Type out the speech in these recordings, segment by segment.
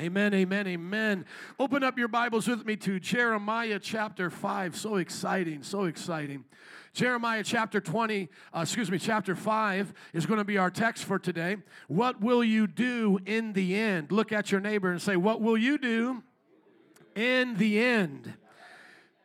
Amen, amen, amen. Open up your Bibles with me to Jeremiah chapter 5. So exciting, so exciting. Jeremiah chapter 20, uh, excuse me, chapter 5 is going to be our text for today. What will you do in the end? Look at your neighbor and say, What will you do in the end?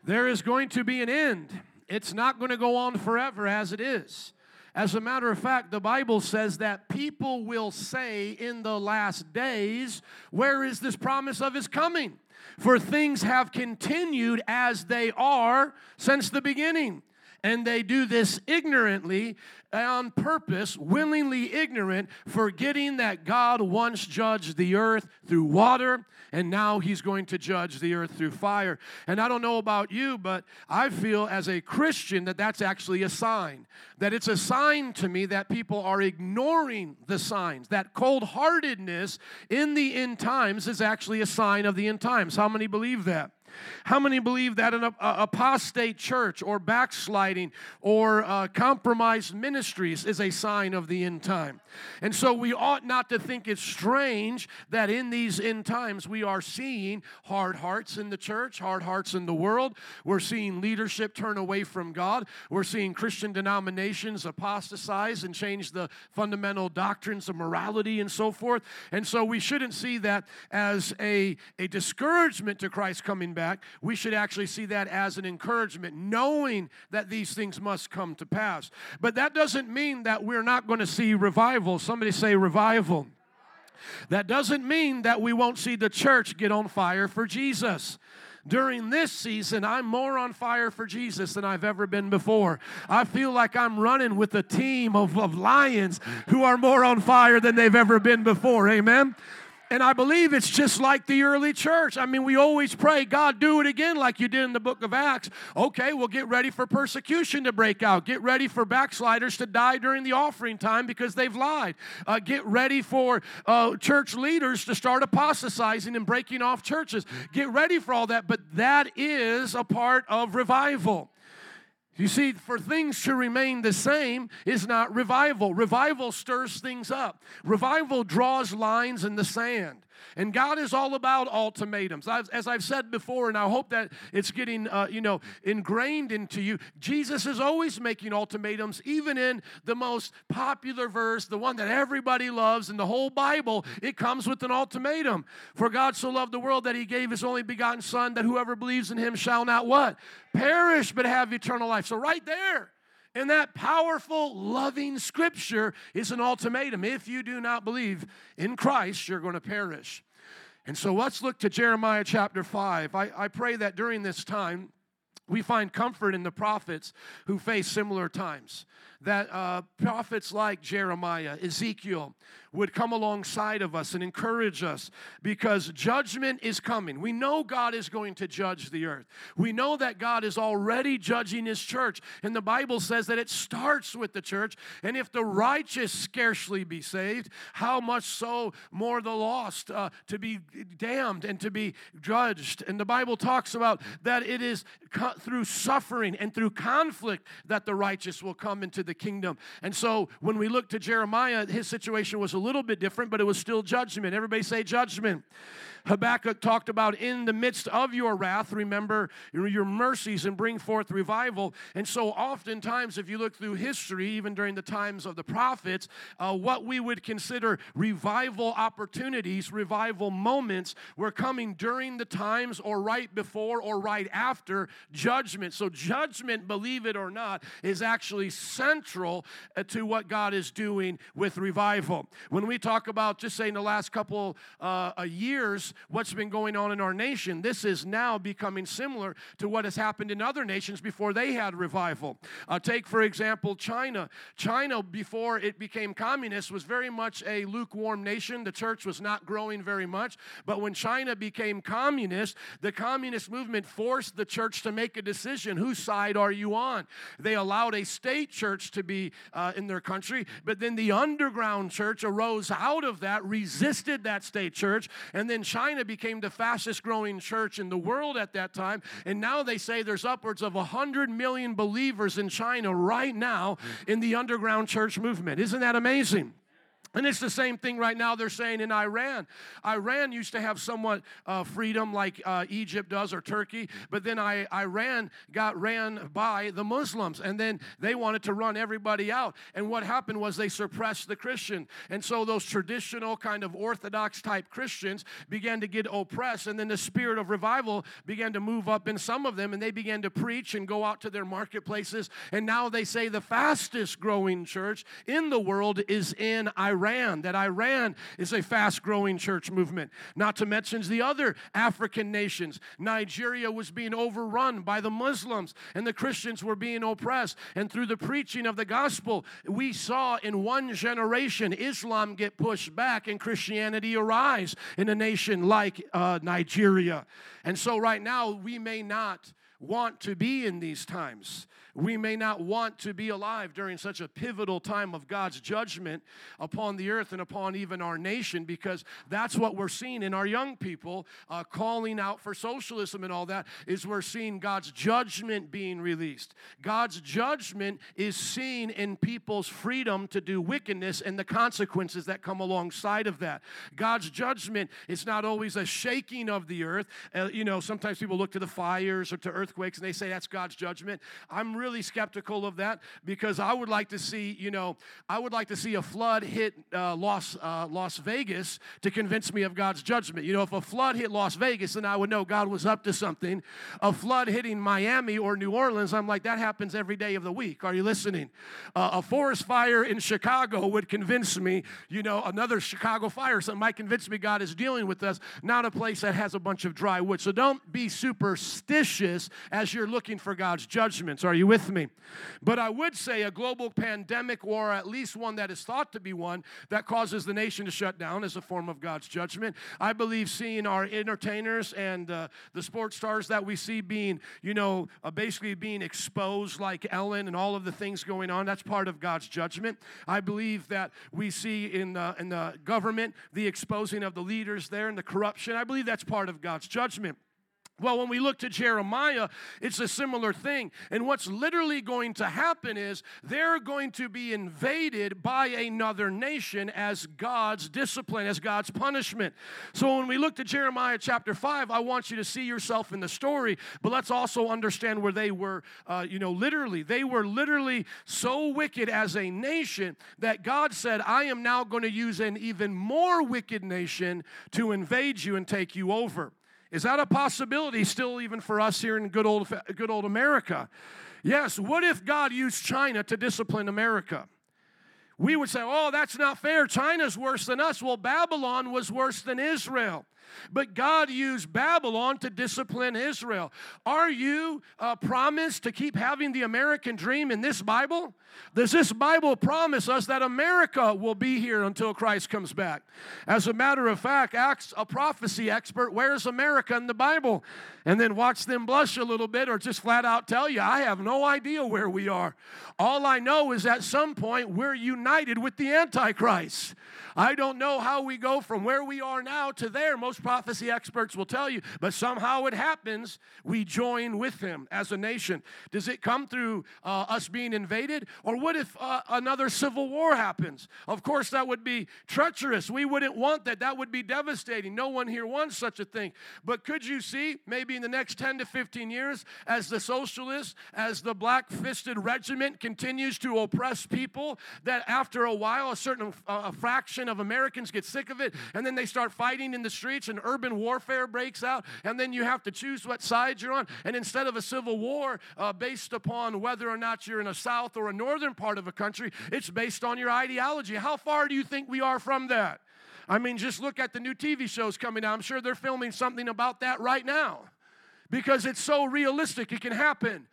There is going to be an end. It's not going to go on forever as it is. As a matter of fact, the Bible says that people will say in the last days, Where is this promise of his coming? For things have continued as they are since the beginning. And they do this ignorantly on purpose, willingly ignorant, forgetting that God once judged the earth through water, and now He's going to judge the earth through fire. And I don't know about you, but I feel as a Christian that that's actually a sign. That it's a sign to me that people are ignoring the signs. That cold heartedness in the end times is actually a sign of the end times. How many believe that? How many believe that an apostate church or backsliding or uh, compromised ministries is a sign of the end time? And so we ought not to think it's strange that in these end times we are seeing hard hearts in the church, hard hearts in the world. We're seeing leadership turn away from God. We're seeing Christian denominations apostatize and change the fundamental doctrines of morality and so forth. And so we shouldn't see that as a, a discouragement to Christ coming back we should actually see that as an encouragement, knowing that these things must come to pass. But that doesn't mean that we're not going to see revival. Somebody say revival. That doesn't mean that we won't see the church get on fire for Jesus during this season, I'm more on fire for Jesus than I've ever been before. I feel like I'm running with a team of, of lions who are more on fire than they've ever been before. Amen. And I believe it's just like the early church. I mean, we always pray, God, do it again like you did in the book of Acts. Okay, we'll get ready for persecution to break out. Get ready for backsliders to die during the offering time because they've lied. Uh, get ready for uh, church leaders to start apostatizing and breaking off churches. Get ready for all that, but that is a part of revival. You see, for things to remain the same is not revival. Revival stirs things up, revival draws lines in the sand. And God is all about ultimatums. As I've said before, and I hope that it's getting, uh, you know, ingrained into you, Jesus is always making ultimatums, even in the most popular verse, the one that everybody loves in the whole Bible. It comes with an ultimatum. For God so loved the world that he gave his only begotten Son, that whoever believes in him shall not what? Perish, but have eternal life. So right there, and that powerful, loving scripture is an ultimatum. If you do not believe in Christ, you're going to perish. And so let's look to Jeremiah chapter 5. I, I pray that during this time, we find comfort in the prophets who face similar times. That uh, prophets like Jeremiah, Ezekiel, would come alongside of us and encourage us because judgment is coming. We know God is going to judge the earth. We know that God is already judging his church. And the Bible says that it starts with the church. And if the righteous scarcely be saved, how much so more the lost uh, to be damned and to be judged. And the Bible talks about that it is through suffering and through conflict that the righteous will come into the kingdom. And so when we look to Jeremiah, his situation was a little bit different, but it was still judgment. Everybody say judgment. Habakkuk talked about in the midst of your wrath, remember your mercies and bring forth revival. And so, oftentimes, if you look through history, even during the times of the prophets, uh, what we would consider revival opportunities, revival moments, were coming during the times or right before or right after judgment. So, judgment, believe it or not, is actually central uh, to what God is doing with revival. When we talk about just say in the last couple uh, years, what's been going on in our nation. This is now becoming similar to what has happened in other nations before they had revival. Uh, take, for example, China. China, before it became communist, was very much a lukewarm nation. The church was not growing very much. But when China became communist, the communist movement forced the church to make a decision whose side are you on? They allowed a state church to be uh, in their country, but then the underground church arose out of that, resisted that state church, and then China China became the fastest growing church in the world at that time. And now they say there's upwards of 100 million believers in China right now in the underground church movement. Isn't that amazing? And it's the same thing right now they're saying in Iran. Iran used to have somewhat uh, freedom like uh, Egypt does or Turkey, but then I, Iran got ran by the Muslims and then they wanted to run everybody out. And what happened was they suppressed the Christian. And so those traditional kind of Orthodox type Christians began to get oppressed. And then the spirit of revival began to move up in some of them and they began to preach and go out to their marketplaces. And now they say the fastest growing church in the world is in Iran. Iran, that Iran is a fast growing church movement. Not to mention the other African nations. Nigeria was being overrun by the Muslims, and the Christians were being oppressed. And through the preaching of the gospel, we saw in one generation Islam get pushed back and Christianity arise in a nation like uh, Nigeria. And so, right now, we may not want to be in these times. We may not want to be alive during such a pivotal time of God's judgment upon the earth and upon even our nation because that's what we're seeing in our young people uh, calling out for socialism and all that is we're seeing God's judgment being released. God's judgment is seen in people's freedom to do wickedness and the consequences that come alongside of that. God's judgment is not always a shaking of the earth. Uh, you know, sometimes people look to the fires or to earthquakes and they say that's God's judgment. I'm really really skeptical of that because I would like to see, you know, I would like to see a flood hit uh, Las, uh, Las Vegas to convince me of God's judgment. You know, if a flood hit Las Vegas, then I would know God was up to something. A flood hitting Miami or New Orleans, I'm like, that happens every day of the week. Are you listening? Uh, a forest fire in Chicago would convince me, you know, another Chicago fire, something might convince me God is dealing with us, not a place that has a bunch of dry wood. So don't be superstitious as you're looking for God's judgments. Are you with with me. But I would say a global pandemic, or at least one that is thought to be one, that causes the nation to shut down as a form of God's judgment. I believe seeing our entertainers and uh, the sports stars that we see being, you know, uh, basically being exposed like Ellen and all of the things going on, that's part of God's judgment. I believe that we see in in the government the exposing of the leaders there and the corruption. I believe that's part of God's judgment. Well, when we look to Jeremiah, it's a similar thing. And what's literally going to happen is they're going to be invaded by another nation as God's discipline, as God's punishment. So when we look to Jeremiah chapter 5, I want you to see yourself in the story, but let's also understand where they were, uh, you know, literally. They were literally so wicked as a nation that God said, I am now going to use an even more wicked nation to invade you and take you over. Is that a possibility still even for us here in good old, good old America? Yes. What if God used China to discipline America? We would say, oh, that's not fair. China's worse than us. Well, Babylon was worse than Israel. But God used Babylon to discipline Israel. Are you uh, promised to keep having the American dream in this Bible? Does this Bible promise us that America will be here until Christ comes back? As a matter of fact, ask a prophecy expert, where's America in the Bible? And then watch them blush a little bit or just flat out tell you, I have no idea where we are. All I know is at some point we're united with the Antichrist. I don't know how we go from where we are now to there. Most prophecy experts will tell you, but somehow it happens. We join with him as a nation. Does it come through uh, us being invaded? Or what if uh, another civil war happens? Of course, that would be treacherous. We wouldn't want that. That would be devastating. No one here wants such a thing. But could you see, maybe in the next 10 to 15 years, as the socialists, as the black fisted regiment continues to oppress people, that after a while, a certain uh, a fraction of Americans get sick of it, and then they start fighting in the streets, and urban warfare breaks out, and then you have to choose what side you're on. And instead of a civil war uh, based upon whether or not you're in a south or a northern part of a country, it's based on your ideology. How far do you think we are from that? I mean, just look at the new TV shows coming out. I'm sure they're filming something about that right now because it's so realistic, it can happen.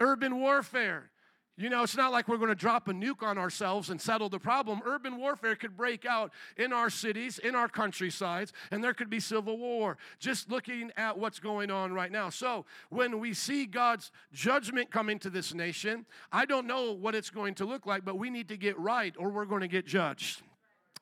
Urban warfare. You know, it's not like we're going to drop a nuke on ourselves and settle the problem. Urban warfare could break out in our cities, in our countrysides, and there could be civil war. Just looking at what's going on right now. So, when we see God's judgment coming to this nation, I don't know what it's going to look like, but we need to get right or we're going to get judged.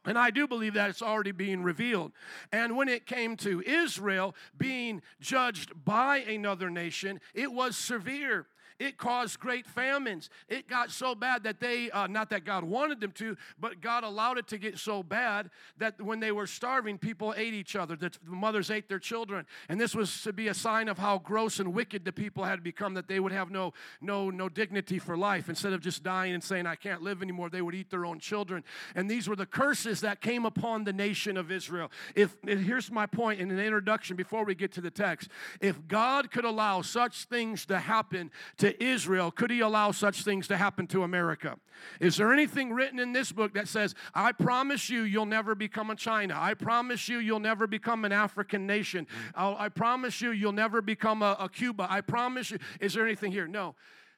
And I do believe that it's already being revealed. And when it came to Israel being judged by another nation, it was severe. It caused great famines. It got so bad that they, uh, not that God wanted them to, but God allowed it to get so bad that when they were starving, people ate each other. The mothers ate their children. And this was to be a sign of how gross and wicked the people had become, that they would have no, no, no dignity for life. Instead of just dying and saying, I can't live anymore, they would eat their own children. And these were the curses that came upon the nation of Israel. If here's my point in an introduction before we get to the text. If God could allow such things to happen to Israel, could he allow such things to happen to America? Is there anything written in this book that says, I promise you, you'll never become a China? I promise you, you'll never become an African nation. Mm. I'll, i promise you, you'll never become a, a Cuba. I promise you. Is there anything here? No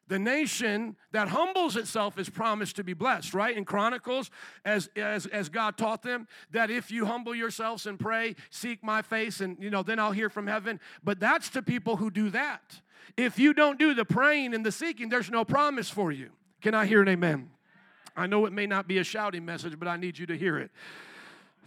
the nation that humbles itself is promised to be blessed right? In chronicles as, as as god taught them that if you humble yourselves and pray seek my face and you know then i'll hear from heaven. But that's to people who do that. If you don't do the praying and the seeking there's no promise for you. Can i hear an amen? I know it may not be a shouting message but i need you to hear it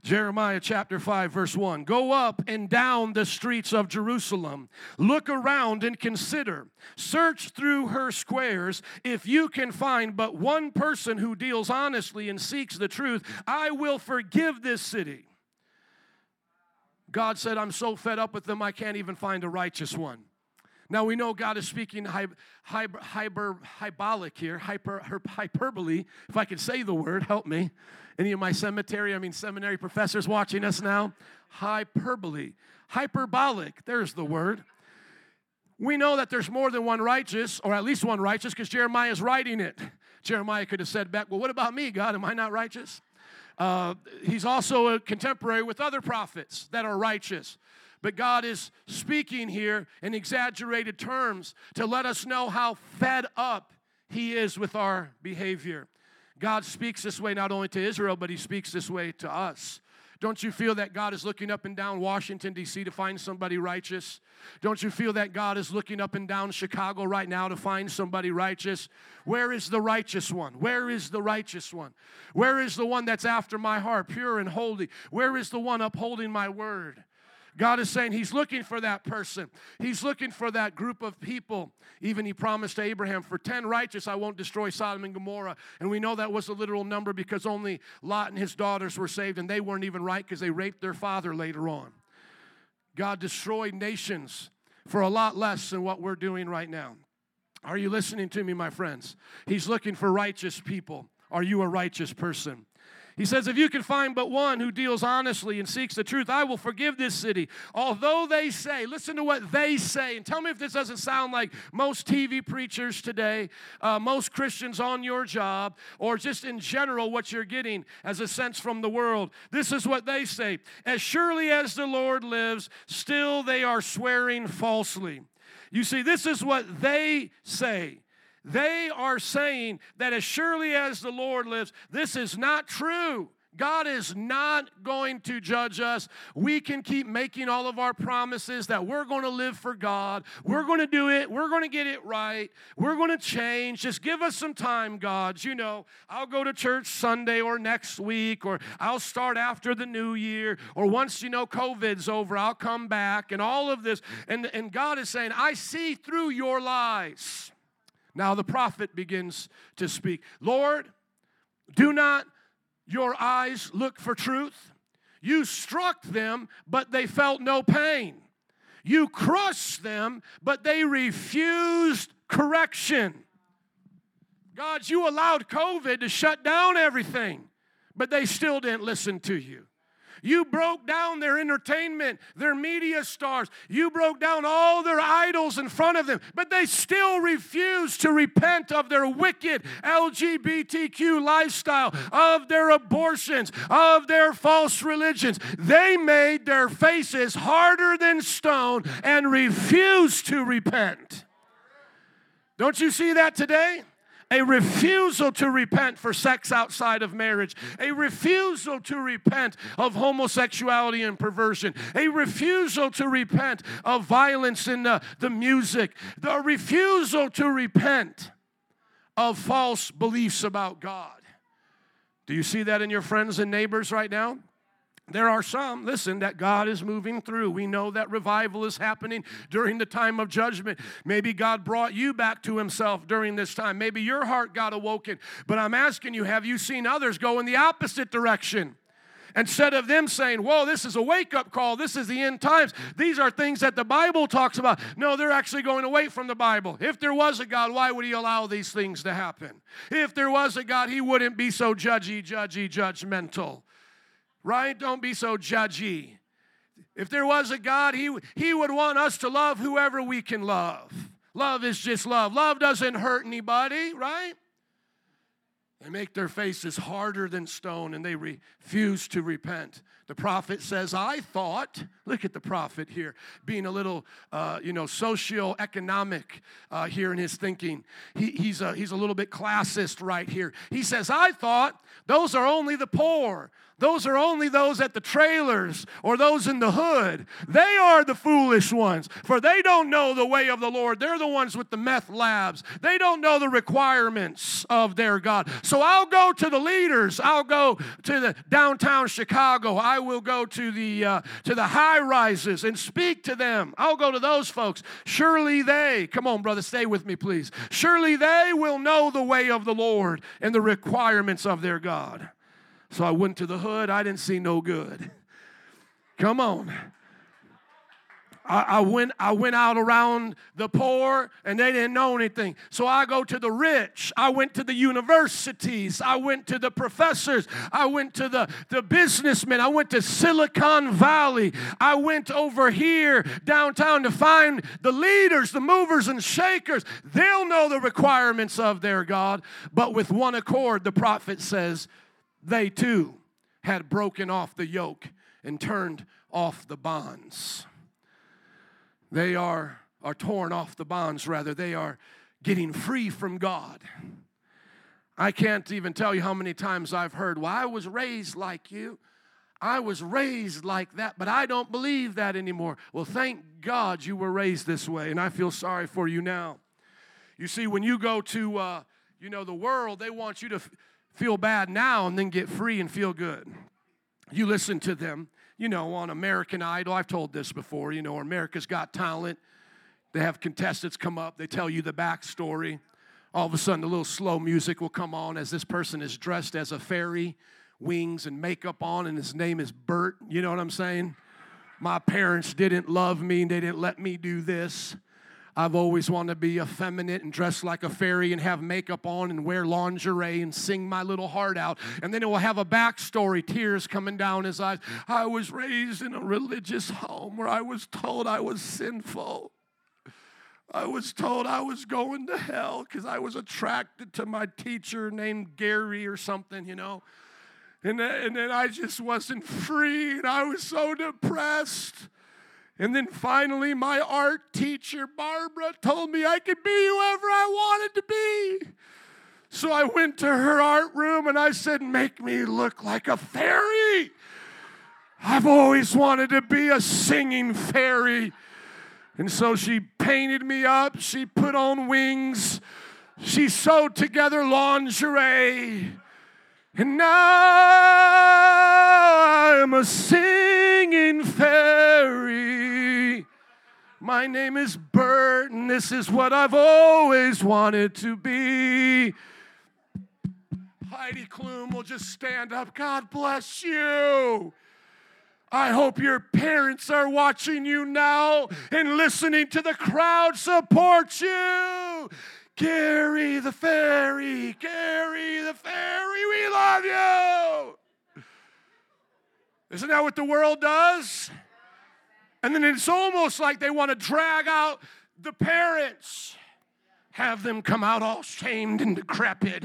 Jeremiah chapter 5, verse 1. Go up and down the streets of Jerusalem. Look around and consider. Search through her squares. If you can find but one person who deals honestly and seeks the truth, I will forgive this city. God said, I'm so fed up with them, I can't even find a righteous one. Now we know God is speaking hyper, hyper, hyperbolic here, hyper, hyperbole. If I could say the word, help me. Any of my cemetery, I mean seminary professors watching us now? Hyperbole. Hyperbolic, there's the word. We know that there's more than one righteous, or at least one righteous, because Jeremiah is writing it. Jeremiah could have said back, Well, what about me, God? Am I not righteous? Uh, he's also a contemporary with other prophets that are righteous. But God is speaking here in exaggerated terms to let us know how fed up He is with our behavior. God speaks this way not only to Israel, but He speaks this way to us. Don't you feel that God is looking up and down Washington, D.C. to find somebody righteous? Don't you feel that God is looking up and down Chicago right now to find somebody righteous? Where is the righteous one? Where is the righteous one? Where is the one that's after my heart, pure and holy? Where is the one upholding my word? God is saying He's looking for that person. He's looking for that group of people. Even He promised Abraham, For 10 righteous, I won't destroy Sodom and Gomorrah. And we know that was a literal number because only Lot and his daughters were saved, and they weren't even right because they raped their father later on. God destroyed nations for a lot less than what we're doing right now. Are you listening to me, my friends? He's looking for righteous people. Are you a righteous person? He says, If you can find but one who deals honestly and seeks the truth, I will forgive this city. Although they say, listen to what they say, and tell me if this doesn't sound like most TV preachers today, uh, most Christians on your job, or just in general what you're getting as a sense from the world. This is what they say As surely as the Lord lives, still they are swearing falsely. You see, this is what they say. They are saying that as surely as the Lord lives, this is not true. God is not going to judge us. We can keep making all of our promises that we're going to live for God. We're going to do it. We're going to get it right. We're going to change. Just give us some time, God. You know, I'll go to church Sunday or next week, or I'll start after the new year, or once, you know, COVID's over, I'll come back, and all of this. And, and God is saying, I see through your lies. Now the prophet begins to speak Lord, do not your eyes look for truth? You struck them, but they felt no pain. You crushed them, but they refused correction. God, you allowed COVID to shut down everything, but they still didn't listen to you. You broke down their entertainment, their media stars. You broke down all their idols in front of them, but they still refused to repent of their wicked LGBTQ lifestyle, of their abortions, of their false religions. They made their faces harder than stone and refused to repent. Don't you see that today? A refusal to repent for sex outside of marriage, a refusal to repent of homosexuality and perversion, a refusal to repent of violence in the, the music, the refusal to repent of false beliefs about God. Do you see that in your friends and neighbors right now? There are some, listen, that God is moving through. We know that revival is happening during the time of judgment. Maybe God brought you back to Himself during this time. Maybe your heart got awoken. But I'm asking you, have you seen others go in the opposite direction? Instead of them saying, Whoa, this is a wake up call, this is the end times, these are things that the Bible talks about. No, they're actually going away from the Bible. If there was a God, why would He allow these things to happen? If there was a God, He wouldn't be so judgy, judgy, judgmental right? Don't be so judgy. If there was a God, he, he would want us to love whoever we can love. Love is just love. Love doesn't hurt anybody, right? They make their faces harder than stone and they refuse to repent. The prophet says, I thought, look at the prophet here, being a little, uh, you know, socio-economic uh, here in his thinking. He, he's, a, he's a little bit classist right here. He says, I thought those are only the poor. Those are only those at the trailers or those in the hood. They are the foolish ones, for they don't know the way of the Lord. They're the ones with the meth labs. They don't know the requirements of their God. So I'll go to the leaders. I'll go to the downtown Chicago. I will go to the uh, to the high rises and speak to them. I'll go to those folks. Surely they, come on, brother, stay with me, please. Surely they will know the way of the Lord and the requirements of their God. So I went to the hood. I didn't see no good. Come on. I, I, went, I went out around the poor and they didn't know anything. So I go to the rich. I went to the universities. I went to the professors. I went to the, the businessmen. I went to Silicon Valley. I went over here downtown to find the leaders, the movers and shakers. They'll know the requirements of their God. But with one accord, the prophet says, they too had broken off the yoke and turned off the bonds. They are, are torn off the bonds, rather. They are getting free from God. I can't even tell you how many times I've heard, Well, I was raised like you. I was raised like that, but I don't believe that anymore. Well, thank God you were raised this way, and I feel sorry for you now. You see, when you go to, uh, you know, the world, they want you to feel bad now and then get free and feel good. You listen to them, you know, on American Idol. I've told this before, you know, or America's Got Talent. They have contestants come up, they tell you the backstory. All of a sudden, a little slow music will come on as this person is dressed as a fairy, wings and makeup on, and his name is Bert. You know what I'm saying? My parents didn't love me, they didn't let me do this. I've always wanted to be effeminate and dress like a fairy and have makeup on and wear lingerie and sing my little heart out. And then it will have a backstory, tears coming down his eyes. I was raised in a religious home where I was told I was sinful. I was told I was going to hell because I was attracted to my teacher named Gary or something, you know. And then, and then I just wasn't free and I was so depressed. And then finally, my art teacher, Barbara, told me I could be whoever I wanted to be. So I went to her art room and I said, Make me look like a fairy. I've always wanted to be a singing fairy. And so she painted me up, she put on wings, she sewed together lingerie. And now I'm a singing fairy. My name is Bert, and this is what I've always wanted to be. Heidi Klum will just stand up. God bless you. I hope your parents are watching you now and listening to the crowd support you. Gary the fairy, Gary the fairy, we love you. Isn't that what the world does? And then it's almost like they want to drag out the parents, have them come out all shamed and decrepit.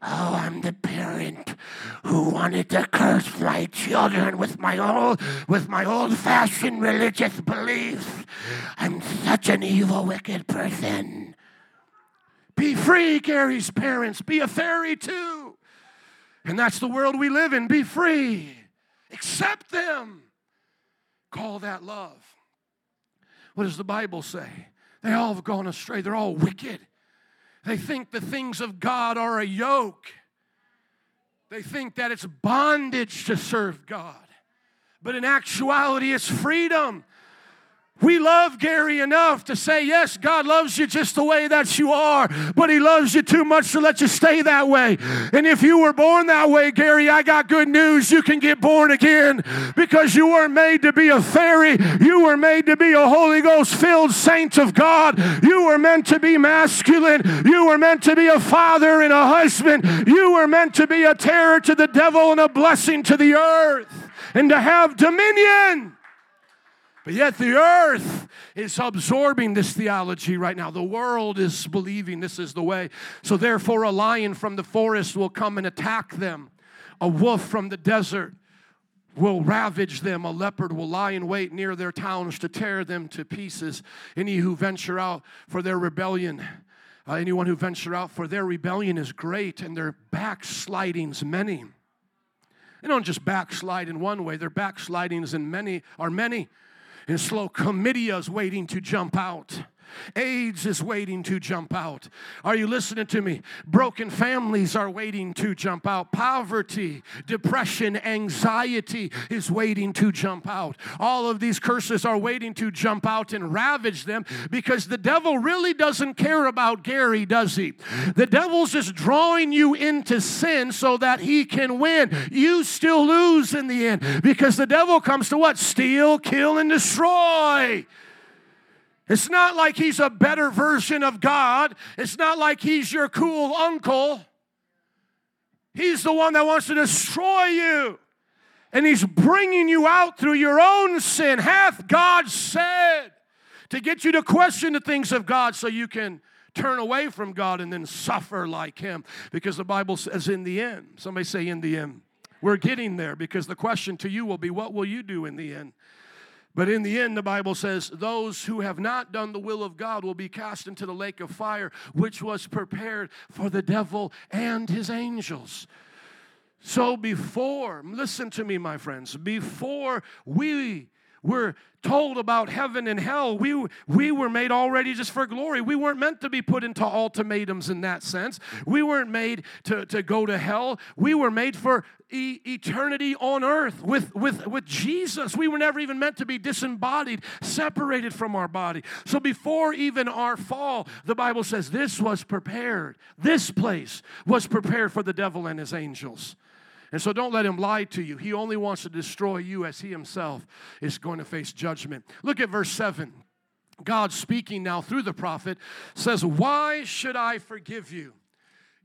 Oh, I'm the parent who wanted to curse my children with my old with my old-fashioned religious beliefs. I'm such an evil, wicked person. Be free, Gary's parents. Be a fairy too. And that's the world we live in. Be free. Accept them. Call that love. What does the Bible say? They all have gone astray. They're all wicked. They think the things of God are a yoke. They think that it's bondage to serve God. but in actuality, it's freedom. We love Gary enough to say, yes, God loves you just the way that you are, but He loves you too much to let you stay that way. And if you were born that way, Gary, I got good news. You can get born again because you weren't made to be a fairy. You were made to be a Holy Ghost filled saint of God. You were meant to be masculine. You were meant to be a father and a husband. You were meant to be a terror to the devil and a blessing to the earth and to have dominion. But yet the earth is absorbing this theology right now. The world is believing this is the way. So therefore, a lion from the forest will come and attack them. A wolf from the desert will ravage them. A leopard will lie in wait near their towns to tear them to pieces. Any who venture out for their rebellion, uh, anyone who venture out for their rebellion is great, and their backslidings many. They don't just backslide in one way; their backslidings in many are many and slow chlamydia is waiting to jump out. AIDS is waiting to jump out. Are you listening to me? Broken families are waiting to jump out. Poverty, depression, anxiety is waiting to jump out. All of these curses are waiting to jump out and ravage them because the devil really doesn't care about Gary, does he? The devil's just drawing you into sin so that he can win. You still lose in the end because the devil comes to what? Steal, kill, and destroy. It's not like he's a better version of God. It's not like he's your cool uncle. He's the one that wants to destroy you. And he's bringing you out through your own sin. Hath God said to get you to question the things of God so you can turn away from God and then suffer like him. Because the Bible says, in the end, somebody say, in the end. We're getting there because the question to you will be, what will you do in the end? But in the end, the Bible says, those who have not done the will of God will be cast into the lake of fire, which was prepared for the devil and his angels. So before, listen to me, my friends, before we were told about heaven and hell, we, we were made already just for glory. We weren't meant to be put into ultimatums in that sense. We weren't made to, to go to hell. We were made for e- eternity on earth with, with, with Jesus. We were never even meant to be disembodied, separated from our body. So before even our fall, the Bible says this was prepared. This place was prepared for the devil and his angels. And so don't let him lie to you. He only wants to destroy you as he himself is going to face judgment. Look at verse 7. God speaking now through the prophet says, Why should I forgive you?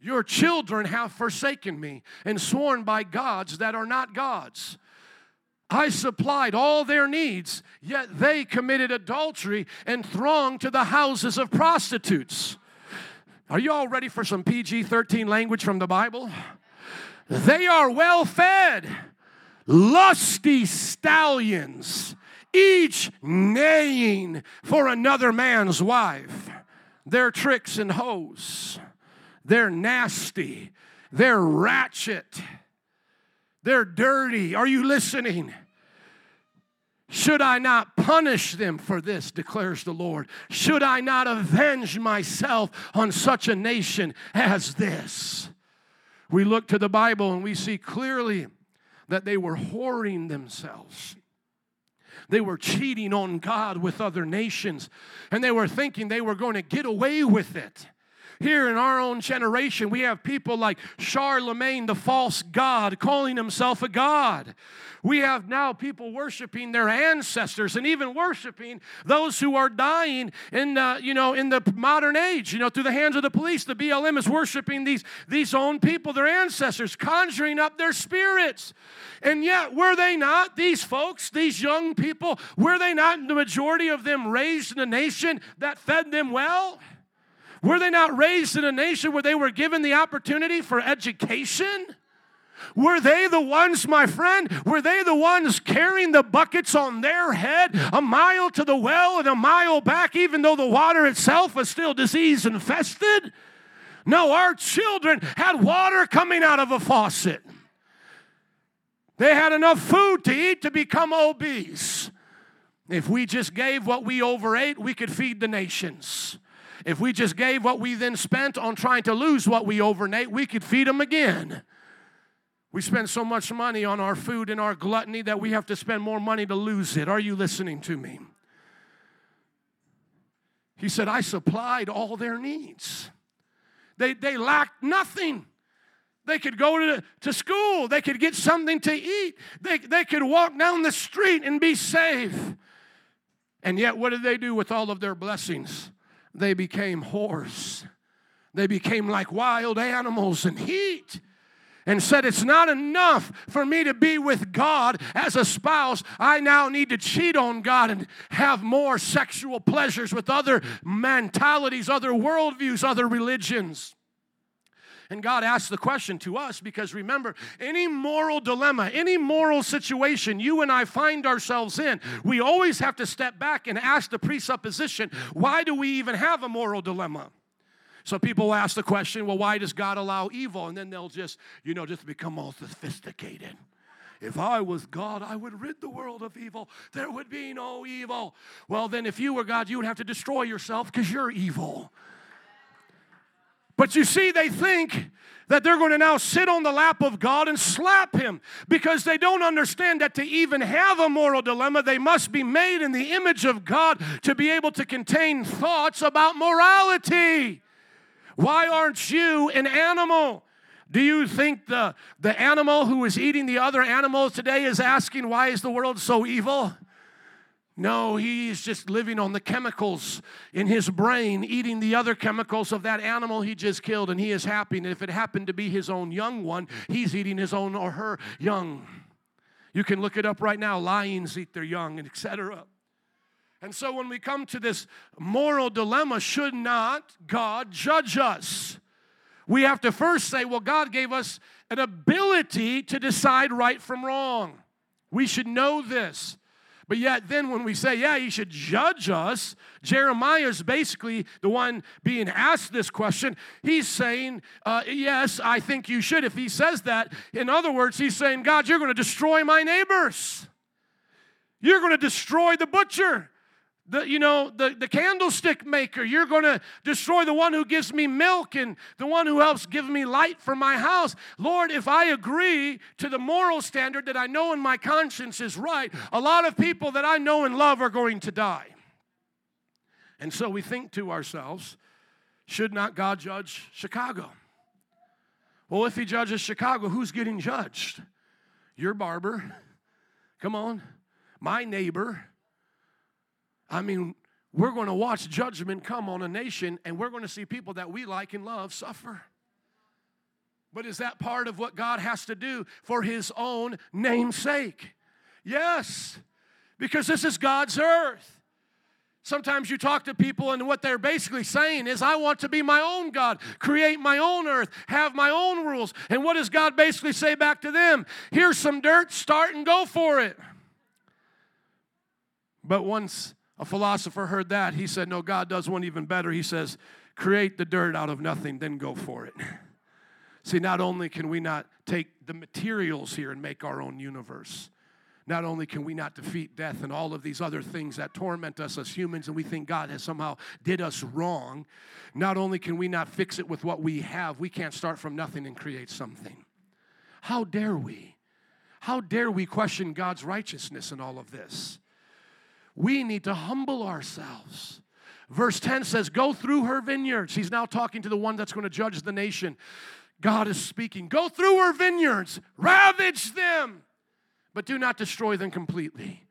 Your children have forsaken me and sworn by gods that are not gods. I supplied all their needs, yet they committed adultery and thronged to the houses of prostitutes. Are you all ready for some PG 13 language from the Bible? They are well fed, lusty stallions, each neighing for another man's wife. They're tricks and hoes. They're nasty. They're ratchet. They're dirty. Are you listening? Should I not punish them for this, declares the Lord? Should I not avenge myself on such a nation as this? We look to the Bible and we see clearly that they were whoring themselves. They were cheating on God with other nations, and they were thinking they were going to get away with it. Here in our own generation, we have people like Charlamagne, the false god, calling himself a god. We have now people worshiping their ancestors and even worshiping those who are dying in, uh, you know, in the modern age, you know, through the hands of the police. The BLM is worshiping these, these own people, their ancestors, conjuring up their spirits. And yet, were they not, these folks, these young people, were they not, the majority of them raised in a nation that fed them well? Were they not raised in a nation where they were given the opportunity for education? Were they the ones, my friend, were they the ones carrying the buckets on their head a mile to the well and a mile back, even though the water itself was still disease infested? No, our children had water coming out of a faucet. They had enough food to eat to become obese. If we just gave what we overate, we could feed the nations. If we just gave what we then spent on trying to lose what we overnight, we could feed them again. We spend so much money on our food and our gluttony that we have to spend more money to lose it. Are you listening to me? He said, I supplied all their needs. They, they lacked nothing. They could go to, to school. They could get something to eat. They, they could walk down the street and be safe. And yet, what did they do with all of their blessings? They became hoarse. They became like wild animals in heat and said, It's not enough for me to be with God as a spouse. I now need to cheat on God and have more sexual pleasures with other mentalities, other worldviews, other religions. And God asks the question to us because remember, any moral dilemma, any moral situation you and I find ourselves in, we always have to step back and ask the presupposition why do we even have a moral dilemma? So people ask the question, well, why does God allow evil? And then they'll just, you know, just become all sophisticated. If I was God, I would rid the world of evil. There would be no evil. Well, then, if you were God, you would have to destroy yourself because you're evil. But you see, they think that they're going to now sit on the lap of God and slap him because they don't understand that to even have a moral dilemma, they must be made in the image of God to be able to contain thoughts about morality. Why aren't you an animal? Do you think the, the animal who is eating the other animals today is asking, Why is the world so evil? No, he's just living on the chemicals in his brain, eating the other chemicals of that animal he just killed, and he is happy. And if it happened to be his own young one, he's eating his own or her young. You can look it up right now. Lions eat their young, and etc. And so when we come to this moral dilemma, should not God judge us? We have to first say, well, God gave us an ability to decide right from wrong. We should know this. But yet, then when we say, yeah, he should judge us, Jeremiah is basically the one being asked this question. He's saying, uh, yes, I think you should. If he says that, in other words, he's saying, God, you're going to destroy my neighbors. You're going to destroy the butcher the, you know, the, the candlestick maker. You're going to destroy the one who gives me milk and the one who helps give me light for my house. Lord, if I agree to the moral standard that I know in my conscience is right, a lot of people that I know and love are going to die. And so we think to ourselves, should not God judge Chicago? Well, if he judges Chicago, who's getting judged? Your barber. Come on. My neighbor I mean, we're going to watch judgment come on a nation and we're going to see people that we like and love suffer. But is that part of what God has to do for His own name's sake? Yes, because this is God's earth. Sometimes you talk to people, and what they're basically saying is, I want to be my own God, create my own earth, have my own rules. And what does God basically say back to them? Here's some dirt, start and go for it. But once a philosopher heard that. He said, No, God does one even better. He says, Create the dirt out of nothing, then go for it. See, not only can we not take the materials here and make our own universe, not only can we not defeat death and all of these other things that torment us as humans and we think God has somehow did us wrong, not only can we not fix it with what we have, we can't start from nothing and create something. How dare we? How dare we question God's righteousness in all of this? We need to humble ourselves. Verse 10 says, Go through her vineyards. He's now talking to the one that's going to judge the nation. God is speaking. Go through her vineyards, ravage them, but do not destroy them completely.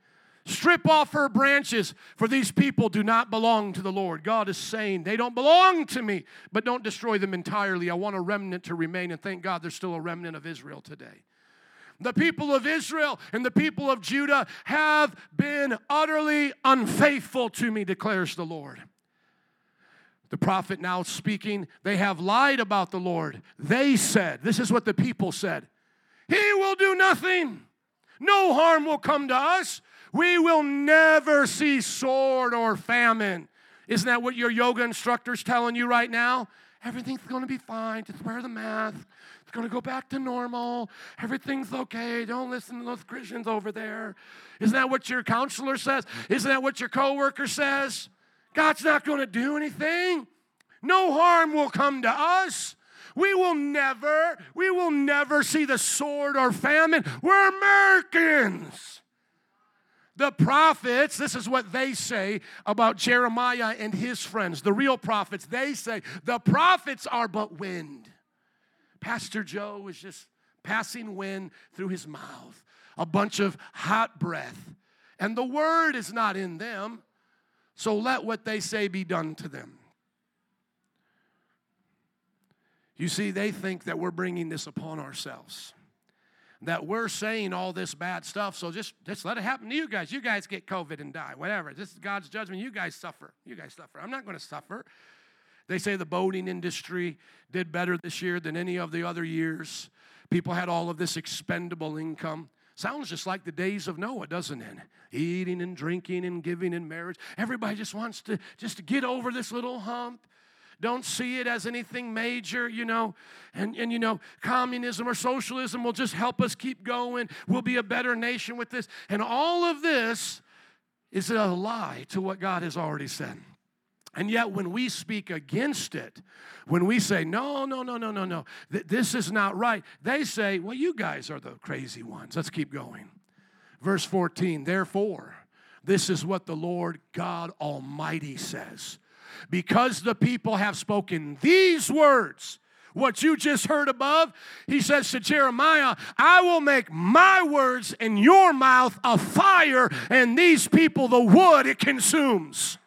Strip off her branches, for these people do not belong to the Lord. God is saying, They don't belong to me, but don't destroy them entirely. I want a remnant to remain, and thank God there's still a remnant of Israel today. The people of Israel and the people of Judah have been utterly unfaithful to me, declares the Lord. The prophet now speaking, they have lied about the Lord. They said, This is what the people said He will do nothing, no harm will come to us. We will never see sword or famine. Isn't that what your yoga instructor's telling you right now? Everything's going to be fine. Just wear the mask. It's going to go back to normal. Everything's okay. Don't listen to those Christians over there. Isn't that what your counselor says? Isn't that what your coworker says? God's not going to do anything. No harm will come to us. We will never, we will never see the sword or famine. We're Americans. The prophets, this is what they say about Jeremiah and his friends, the real prophets. They say the prophets are but wind. Pastor Joe is just passing wind through his mouth, a bunch of hot breath. And the word is not in them. So let what they say be done to them. You see, they think that we're bringing this upon ourselves that we're saying all this bad stuff. So just, just let it happen to you guys. You guys get COVID and die, whatever. This is God's judgment. You guys suffer. You guys suffer. I'm not going to suffer. They say the boating industry did better this year than any of the other years. People had all of this expendable income. Sounds just like the days of Noah, doesn't it? Eating and drinking and giving in marriage. Everybody just wants to just to get over this little hump. Don't see it as anything major, you know. And, and, you know, communism or socialism will just help us keep going. We'll be a better nation with this. And all of this is a lie to what God has already said. And yet, when we speak against it, when we say, no, no, no, no, no, no, th- this is not right, they say, well, you guys are the crazy ones. Let's keep going. Verse 14, therefore, this is what the Lord God Almighty says because the people have spoken these words, what you just heard above, he says to Jeremiah, I will make my words in your mouth a fire, and these people the wood it consumes.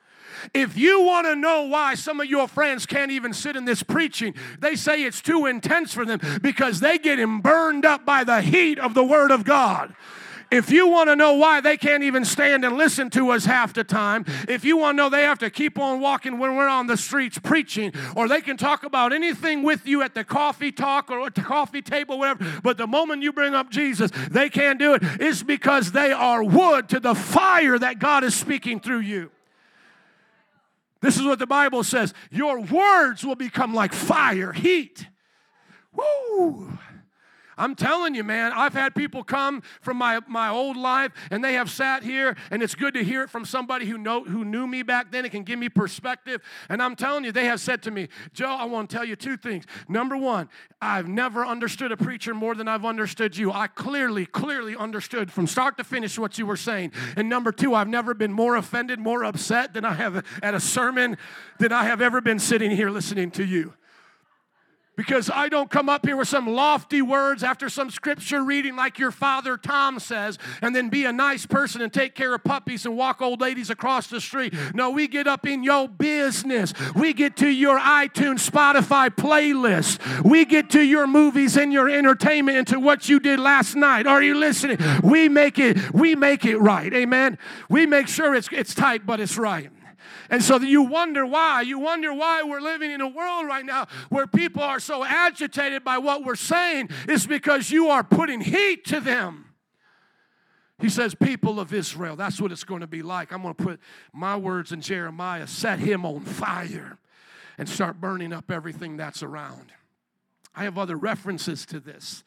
If you want to know why some of your friends can't even sit in this preaching, they say it's too intense for them because they get burned up by the heat of the Word of God. If you want to know why they can't even stand and listen to us half the time, if you want to know they have to keep on walking when we're on the streets preaching, or they can talk about anything with you at the coffee talk or at the coffee table, whatever, but the moment you bring up Jesus, they can't do it, it's because they are wood to the fire that God is speaking through you. This is what the Bible says your words will become like fire, heat. Woo! I'm telling you, man, I've had people come from my, my old life and they have sat here, and it's good to hear it from somebody who, know, who knew me back then. It can give me perspective. And I'm telling you, they have said to me, Joe, I want to tell you two things. Number one, I've never understood a preacher more than I've understood you. I clearly, clearly understood from start to finish what you were saying. And number two, I've never been more offended, more upset than I have at a sermon than I have ever been sitting here listening to you because I don't come up here with some lofty words after some scripture reading like your father Tom says, and then be a nice person and take care of puppies and walk old ladies across the street. No, we get up in your business. We get to your iTunes, Spotify playlist. We get to your movies and your entertainment and to what you did last night. Are you listening? We make it, we make it right. Amen. We make sure it's it's tight, but it's right. And so you wonder why. You wonder why we're living in a world right now where people are so agitated by what we're saying, is because you are putting heat to them. He says, People of Israel, that's what it's going to be like. I'm going to put my words in Jeremiah, set him on fire, and start burning up everything that's around. I have other references to this.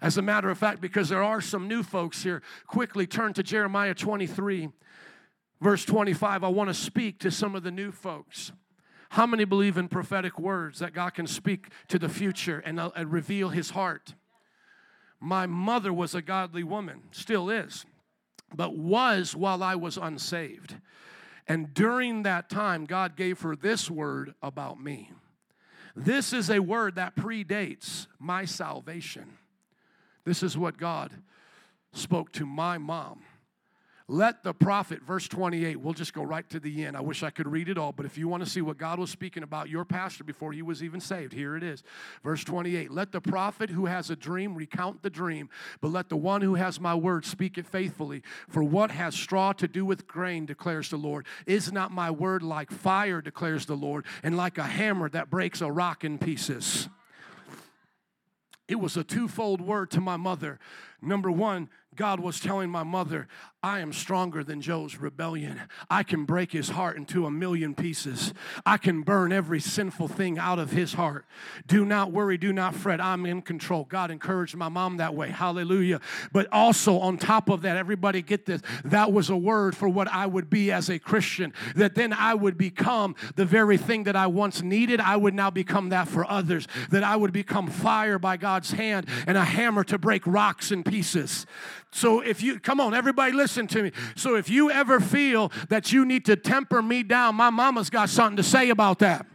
As a matter of fact, because there are some new folks here, quickly turn to Jeremiah 23 Verse 25, I want to speak to some of the new folks. How many believe in prophetic words that God can speak to the future and, uh, and reveal his heart? My mother was a godly woman, still is, but was while I was unsaved. And during that time, God gave her this word about me. This is a word that predates my salvation. This is what God spoke to my mom let the prophet, verse 28, we'll just go right to the end. I wish I could read it all, but if you want to see what God was speaking about your pastor before he was even saved, here it is. Verse 28 Let the prophet who has a dream recount the dream, but let the one who has my word speak it faithfully. For what has straw to do with grain, declares the Lord? Is not my word like fire, declares the Lord, and like a hammer that breaks a rock in pieces? It was a twofold word to my mother. Number one, God was telling my mother, I am stronger than Joe's rebellion. I can break his heart into a million pieces. I can burn every sinful thing out of his heart. Do not worry, do not fret. I'm in control. God encouraged my mom that way. Hallelujah. But also, on top of that, everybody get this that was a word for what I would be as a Christian. That then I would become the very thing that I once needed, I would now become that for others. That I would become fire by God's hand and a hammer to break rocks in pieces. So if you, come on, everybody listen to me. So if you ever feel that you need to temper me down, my mama's got something to say about that.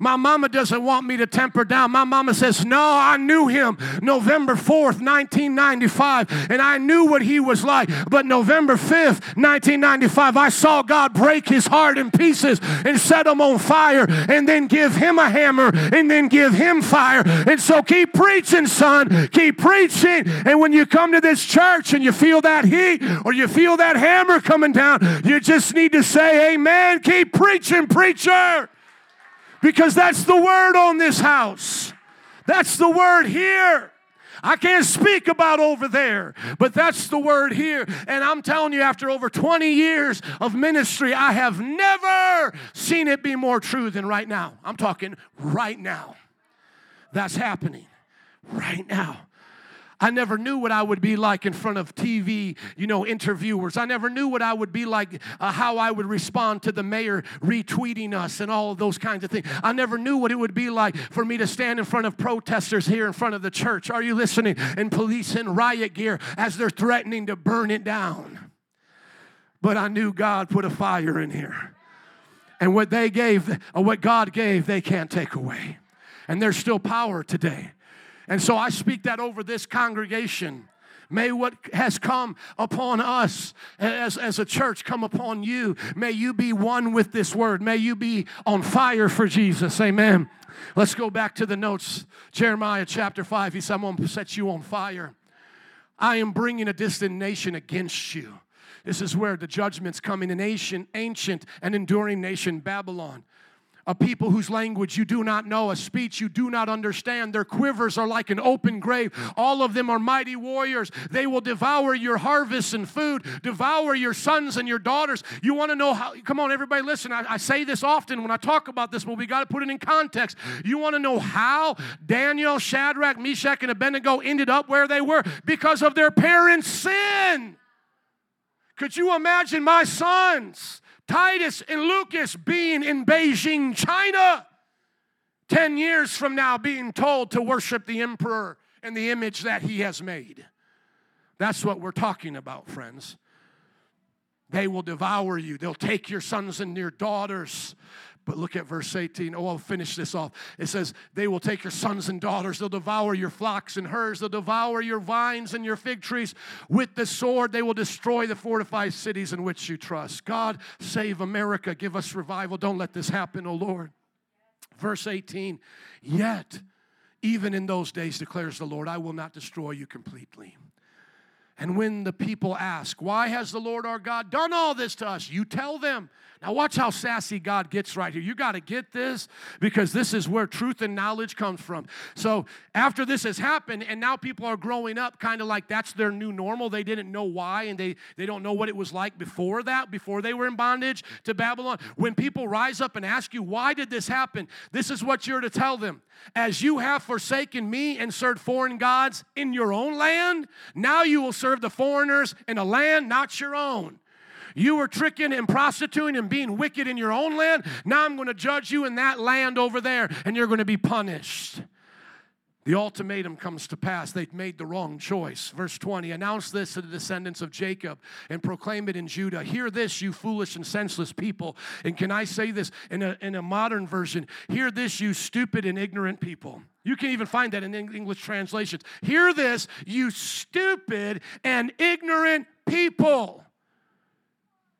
My mama doesn't want me to temper down. My mama says, No, I knew him November 4th, 1995, and I knew what he was like. But November 5th, 1995, I saw God break his heart in pieces and set him on fire, and then give him a hammer, and then give him fire. And so keep preaching, son. Keep preaching. And when you come to this church and you feel that heat or you feel that hammer coming down, you just need to say, Amen. Keep preaching, preacher because that's the word on this house. That's the word here. I can't speak about over there, but that's the word here. And I'm telling you, after over 20 years of ministry, I have never seen it be more true than right now. I'm talking right now. That's happening right now. I never knew what I would be like in front of TV, you know, interviewers. I never knew what I would be like, uh, how I would respond to the mayor retweeting us and all of those kinds of things. I never knew what it would be like for me to stand in front of protesters here in front of the church. Are you listening? And police in riot gear as they're threatening to burn it down. But I knew God put a fire in here. And what they gave, or what God gave, they can't take away. And there's still power today. And so I speak that over this congregation. May what has come upon us as, as a church come upon you. May you be one with this word. May you be on fire for Jesus. Amen. Let's go back to the notes. Jeremiah chapter 5. He said, I'm going to set you on fire. I am bringing a distant nation against you. This is where the judgment's coming. An ancient, ancient and enduring nation, Babylon a people whose language you do not know, a speech you do not understand. Their quivers are like an open grave. All of them are mighty warriors. They will devour your harvests and food, devour your sons and your daughters. You want to know how? Come on, everybody, listen. I, I say this often when I talk about this, but we got to put it in context. You want to know how Daniel, Shadrach, Meshach, and Abednego ended up where they were? Because of their parents' sin. Could you imagine my sons? Titus and Lucas being in Beijing, China, 10 years from now being told to worship the emperor and the image that he has made. That's what we're talking about, friends. They will devour you. They'll take your sons and your daughters. But look at verse 18. Oh, I'll finish this off. It says, They will take your sons and daughters. They'll devour your flocks and herds. They'll devour your vines and your fig trees. With the sword, they will destroy the fortified cities in which you trust. God, save America. Give us revival. Don't let this happen, O oh Lord. Verse 18. Yet, even in those days, declares the Lord, I will not destroy you completely. And when the people ask, Why has the Lord our God done all this to us? You tell them, now, watch how sassy God gets right here. You got to get this because this is where truth and knowledge comes from. So, after this has happened, and now people are growing up kind of like that's their new normal. They didn't know why, and they, they don't know what it was like before that, before they were in bondage to Babylon. When people rise up and ask you, Why did this happen? This is what you're to tell them. As you have forsaken me and served foreign gods in your own land, now you will serve the foreigners in a land not your own. You were tricking and prostituting and being wicked in your own land. Now I'm going to judge you in that land over there, and you're going to be punished. The ultimatum comes to pass. They've made the wrong choice. Verse 20 Announce this to the descendants of Jacob and proclaim it in Judah. Hear this, you foolish and senseless people. And can I say this in a, in a modern version? Hear this, you stupid and ignorant people. You can even find that in English translations. Hear this, you stupid and ignorant people.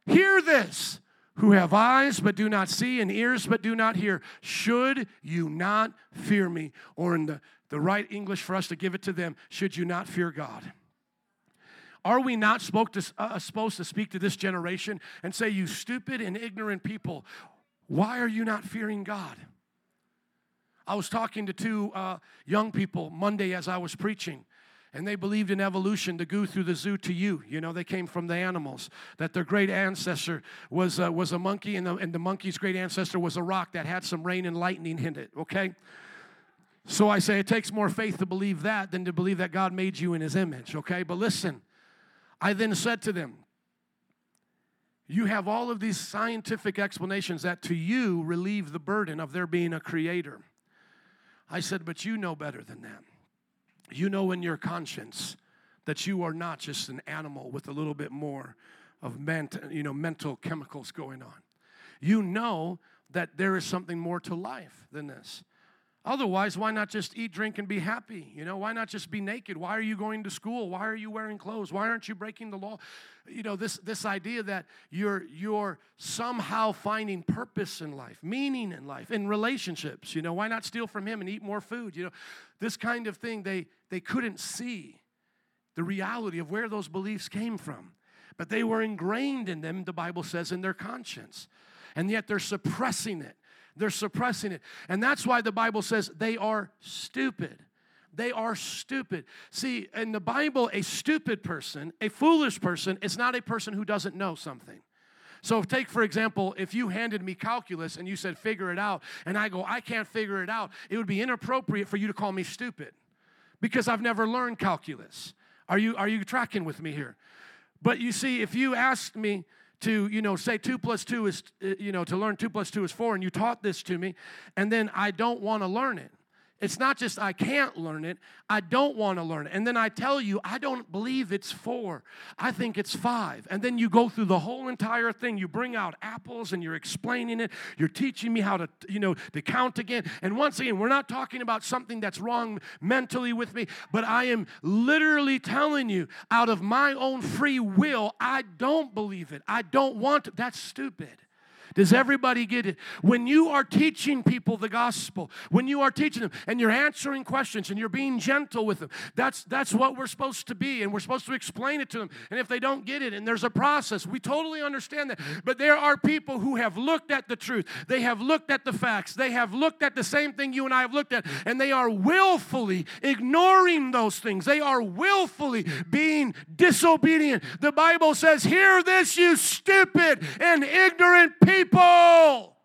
Hear this who have eyes but do not see and ears but do not hear. Should you not fear me? Or in the, the right English for us to give it to them, should you not fear God? Are we not to, uh, supposed to speak to this generation and say, You stupid and ignorant people, why are you not fearing God? I was talking to two uh, young people Monday as I was preaching, and they believed in evolution to go through the zoo to you. You know, they came from the animals. That their great ancestor was, uh, was a monkey, and the, and the monkey's great ancestor was a rock that had some rain and lightning in it, okay? So I say it takes more faith to believe that than to believe that God made you in his image, okay? But listen, I then said to them, You have all of these scientific explanations that to you relieve the burden of there being a creator. I said, But you know better than that. You know in your conscience that you are not just an animal with a little bit more of ment, you know, mental chemicals going on. You know that there is something more to life than this. Otherwise, why not just eat, drink, and be happy? You know, why not just be naked? Why are you going to school? Why are you wearing clothes? Why aren't you breaking the law? You know, this, this idea that you're, you're somehow finding purpose in life, meaning in life, in relationships. You know, why not steal from him and eat more food? You know, this kind of thing, they, they couldn't see the reality of where those beliefs came from. But they were ingrained in them, the Bible says, in their conscience. And yet they're suppressing it they're suppressing it. And that's why the Bible says they are stupid. They are stupid. See, in the Bible, a stupid person, a foolish person, is not a person who doesn't know something. So, take for example, if you handed me calculus and you said, figure it out, and I go, I can't figure it out, it would be inappropriate for you to call me stupid because I've never learned calculus. Are you, are you tracking with me here? But you see, if you asked me, to, you know, say two plus two is, uh, you know, to learn two plus two is four, and you taught this to me, and then I don't want to learn it. It's not just I can't learn it, I don't want to learn it. And then I tell you, I don't believe it's four. I think it's five. And then you go through the whole entire thing. You bring out apples and you're explaining it. You're teaching me how to, you know, to count again. And once again, we're not talking about something that's wrong mentally with me, but I am literally telling you, out of my own free will, I don't believe it. I don't want to. That's stupid. Does everybody get it? When you are teaching people the gospel, when you are teaching them and you're answering questions and you're being gentle with them, that's, that's what we're supposed to be. And we're supposed to explain it to them. And if they don't get it, and there's a process, we totally understand that. But there are people who have looked at the truth, they have looked at the facts, they have looked at the same thing you and I have looked at, and they are willfully ignoring those things. They are willfully being disobedient. The Bible says, Hear this, you stupid and ignorant people people.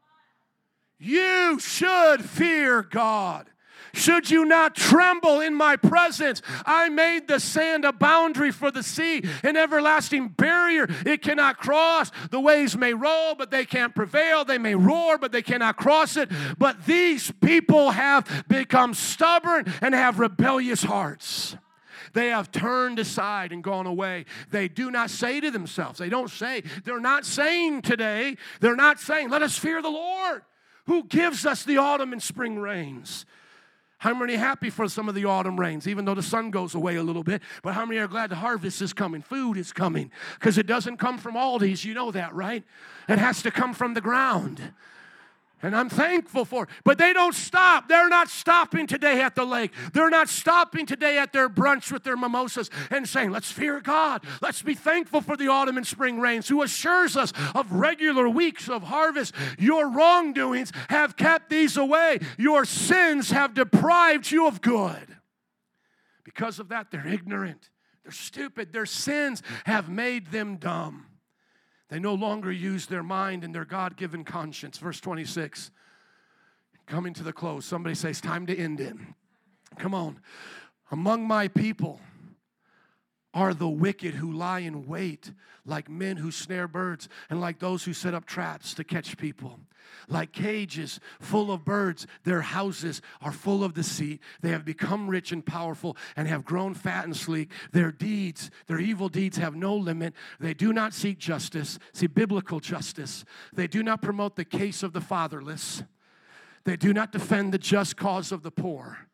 You should fear God. Should you not tremble in my presence? I made the sand a boundary for the sea, an everlasting barrier it cannot cross. The waves may roll, but they can't prevail. They may roar, but they cannot cross it. But these people have become stubborn and have rebellious hearts. They have turned aside and gone away. They do not say to themselves, they don't say, they're not saying today, they're not saying, let us fear the Lord who gives us the autumn and spring rains. How many happy for some of the autumn rains, even though the sun goes away a little bit? But how many are glad the harvest is coming? Food is coming because it doesn't come from Aldi's. You know that, right? It has to come from the ground. And I'm thankful for it. But they don't stop. They're not stopping today at the lake. They're not stopping today at their brunch with their mimosas and saying, Let's fear God. Let's be thankful for the autumn and spring rains, who assures us of regular weeks of harvest. Your wrongdoings have kept these away. Your sins have deprived you of good. Because of that, they're ignorant. They're stupid. Their sins have made them dumb. They no longer use their mind and their God given conscience. Verse 26. Coming to the close, somebody says, Time to end it. Come on. Among my people, are the wicked who lie in wait, like men who snare birds, and like those who set up traps to catch people. Like cages full of birds, their houses are full of deceit. They have become rich and powerful and have grown fat and sleek. Their deeds, their evil deeds, have no limit. They do not seek justice, see biblical justice. They do not promote the case of the fatherless. They do not defend the just cause of the poor.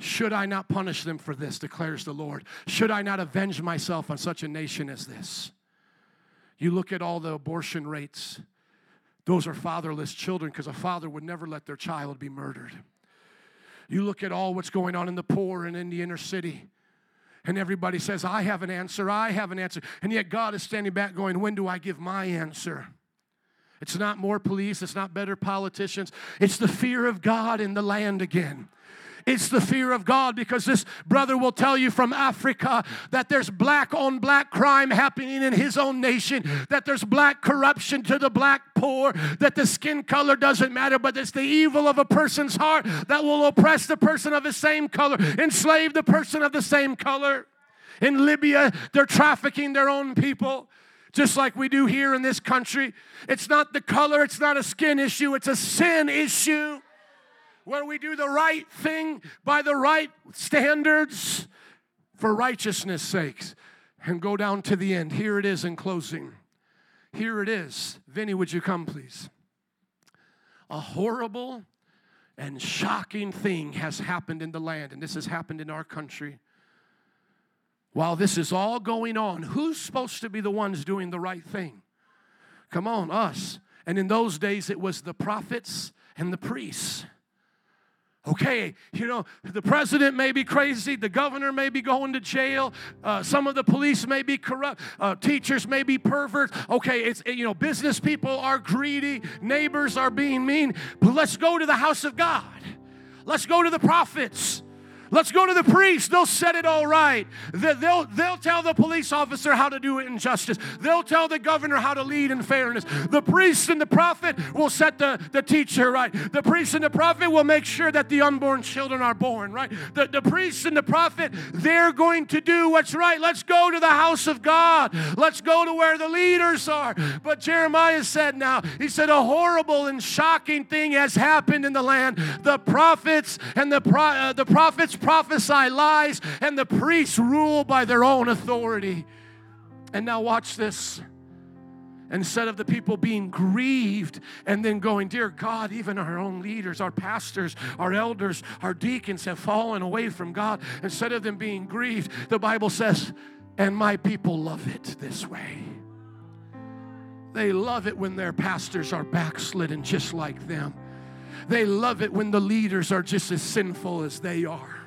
Should I not punish them for this, declares the Lord? Should I not avenge myself on such a nation as this? You look at all the abortion rates, those are fatherless children because a father would never let their child be murdered. You look at all what's going on in the poor and in the inner city, and everybody says, I have an answer, I have an answer. And yet God is standing back going, When do I give my answer? It's not more police, it's not better politicians, it's the fear of God in the land again. It's the fear of God because this brother will tell you from Africa that there's black on black crime happening in his own nation, that there's black corruption to the black poor, that the skin color doesn't matter, but it's the evil of a person's heart that will oppress the person of the same color, enslave the person of the same color. In Libya, they're trafficking their own people just like we do here in this country. It's not the color, it's not a skin issue, it's a sin issue where we do the right thing by the right standards for righteousness' sakes and go down to the end. Here it is in closing. Here it is. Vinny, would you come, please? A horrible and shocking thing has happened in the land, and this has happened in our country. While this is all going on, who's supposed to be the ones doing the right thing? Come on, us. And in those days, it was the prophets and the priests. Okay, you know, the president may be crazy, the governor may be going to jail, uh, some of the police may be corrupt, uh, teachers may be perverts. Okay, it's, you know, business people are greedy, neighbors are being mean, but let's go to the house of God. Let's go to the prophets. Let's go to the priest. They'll set it all right. They'll, they'll tell the police officer how to do it in justice. They'll tell the governor how to lead in fairness. The priest and the prophet will set the, the teacher right. The priest and the prophet will make sure that the unborn children are born, right? The, the priest and the prophet, they're going to do what's right. Let's go to the house of God. Let's go to where the leaders are. But Jeremiah said now, he said, a horrible and shocking thing has happened in the land. The prophets and the, pro, uh, the prophets prophesy lies, and the priests rule by their own authority. And now, watch this. Instead of the people being grieved and then going, Dear God, even our own leaders, our pastors, our elders, our deacons have fallen away from God. Instead of them being grieved, the Bible says, And my people love it this way. They love it when their pastors are backslidden just like them. They love it when the leaders are just as sinful as they are.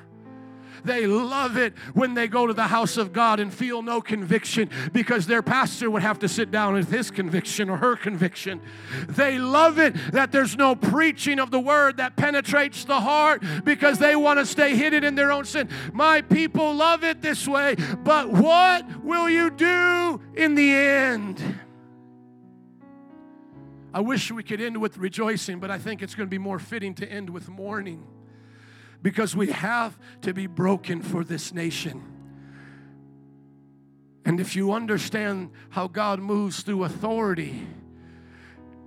They love it when they go to the house of God and feel no conviction because their pastor would have to sit down with his conviction or her conviction. They love it that there's no preaching of the word that penetrates the heart because they want to stay hidden in their own sin. My people love it this way, but what will you do in the end? I wish we could end with rejoicing, but I think it's going to be more fitting to end with mourning because we have to be broken for this nation. And if you understand how God moves through authority,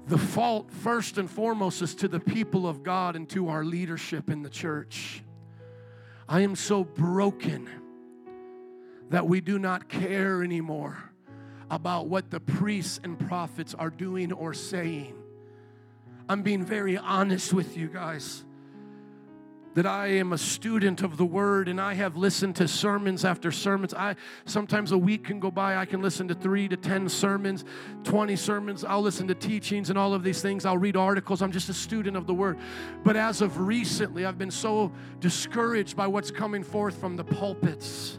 the fault, first and foremost, is to the people of God and to our leadership in the church. I am so broken that we do not care anymore about what the priests and prophets are doing or saying. I'm being very honest with you guys that I am a student of the word and I have listened to sermons after sermons. I sometimes a week can go by, I can listen to 3 to 10 sermons, 20 sermons. I'll listen to teachings and all of these things. I'll read articles. I'm just a student of the word. But as of recently, I've been so discouraged by what's coming forth from the pulpits.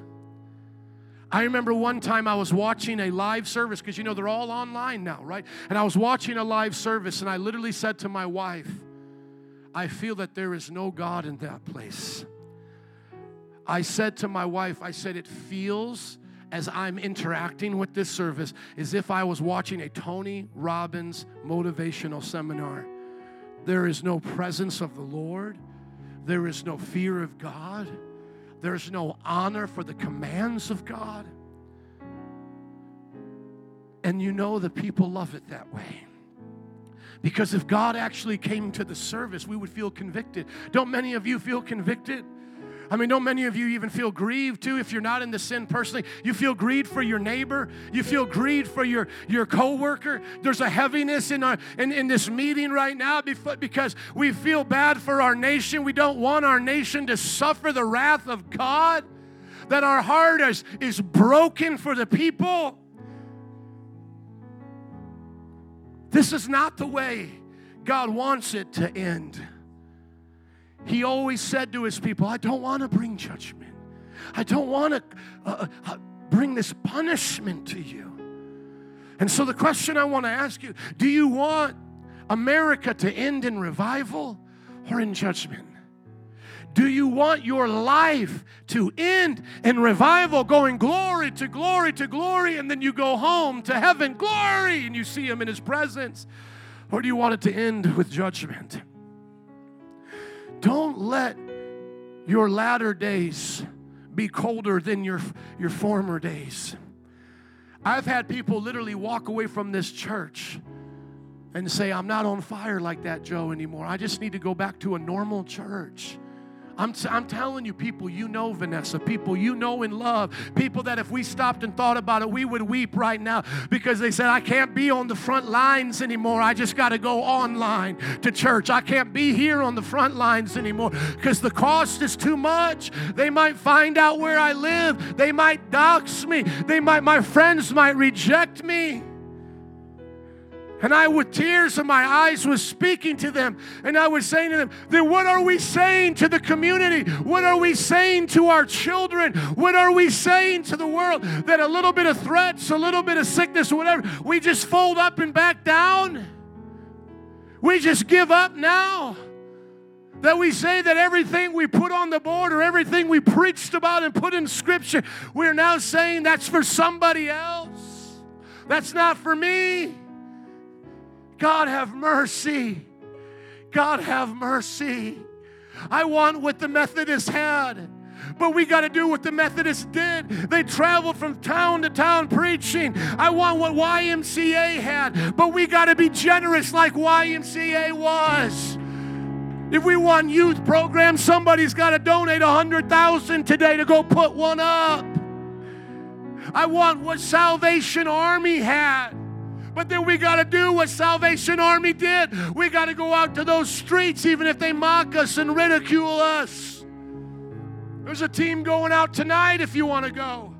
I remember one time I was watching a live service because you know they're all online now, right? And I was watching a live service and I literally said to my wife, I feel that there is no God in that place. I said to my wife, I said, it feels as I'm interacting with this service as if I was watching a Tony Robbins motivational seminar. There is no presence of the Lord, there is no fear of God, there's no honor for the commands of God. And you know the people love it that way. Because if God actually came to the service, we would feel convicted. Don't many of you feel convicted? I mean, don't many of you even feel grieved too if you're not in the sin personally? You feel grieved for your neighbor. You feel grieved for your, your coworker. There's a heaviness in, our, in, in this meeting right now because we feel bad for our nation. We don't want our nation to suffer the wrath of God. That our heart is, is broken for the people. This is not the way God wants it to end. He always said to his people, I don't want to bring judgment. I don't want to uh, uh, bring this punishment to you. And so, the question I want to ask you do you want America to end in revival or in judgment? Do you want your life to end in revival, going glory to glory to glory, and then you go home to heaven, glory, and you see Him in His presence? Or do you want it to end with judgment? Don't let your latter days be colder than your, your former days. I've had people literally walk away from this church and say, I'm not on fire like that, Joe, anymore. I just need to go back to a normal church. I'm, t- I'm telling you, people you know, Vanessa, people you know in love, people that if we stopped and thought about it, we would weep right now because they said, I can't be on the front lines anymore. I just got to go online to church. I can't be here on the front lines anymore because the cost is too much. They might find out where I live, they might dox me, they might, my friends might reject me. And I, with tears in my eyes, was speaking to them. And I was saying to them, then what are we saying to the community? What are we saying to our children? What are we saying to the world? That a little bit of threats, a little bit of sickness, whatever, we just fold up and back down? We just give up now? That we say that everything we put on the board or everything we preached about and put in Scripture, we're now saying that's for somebody else. That's not for me. God have mercy. God have mercy. I want what the Methodists had. But we got to do what the Methodists did. They traveled from town to town preaching. I want what YMCA had. But we got to be generous like YMCA was. If we want youth programs, somebody's got to donate a hundred thousand today to go put one up. I want what Salvation Army had. But then we got to do what Salvation Army did. We got to go out to those streets, even if they mock us and ridicule us. There's a team going out tonight if you want to go.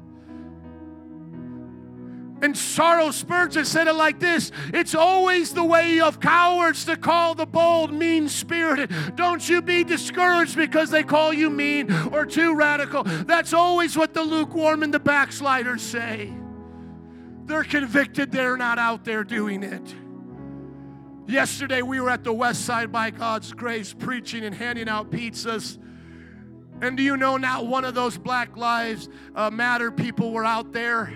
And Charles Spurgeon said it like this It's always the way of cowards to call the bold mean spirited. Don't you be discouraged because they call you mean or too radical. That's always what the lukewarm and the backsliders say. They're convicted they're not out there doing it. Yesterday, we were at the West Side by God's grace preaching and handing out pizzas. And do you know, not one of those Black Lives uh, Matter people were out there?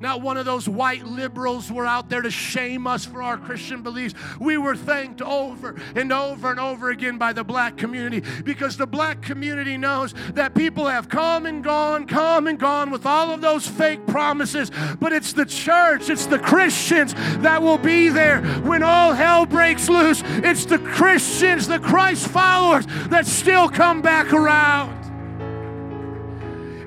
Not one of those white liberals were out there to shame us for our Christian beliefs. We were thanked over and over and over again by the black community because the black community knows that people have come and gone, come and gone with all of those fake promises. But it's the church, it's the Christians that will be there when all hell breaks loose. It's the Christians, the Christ followers that still come back around.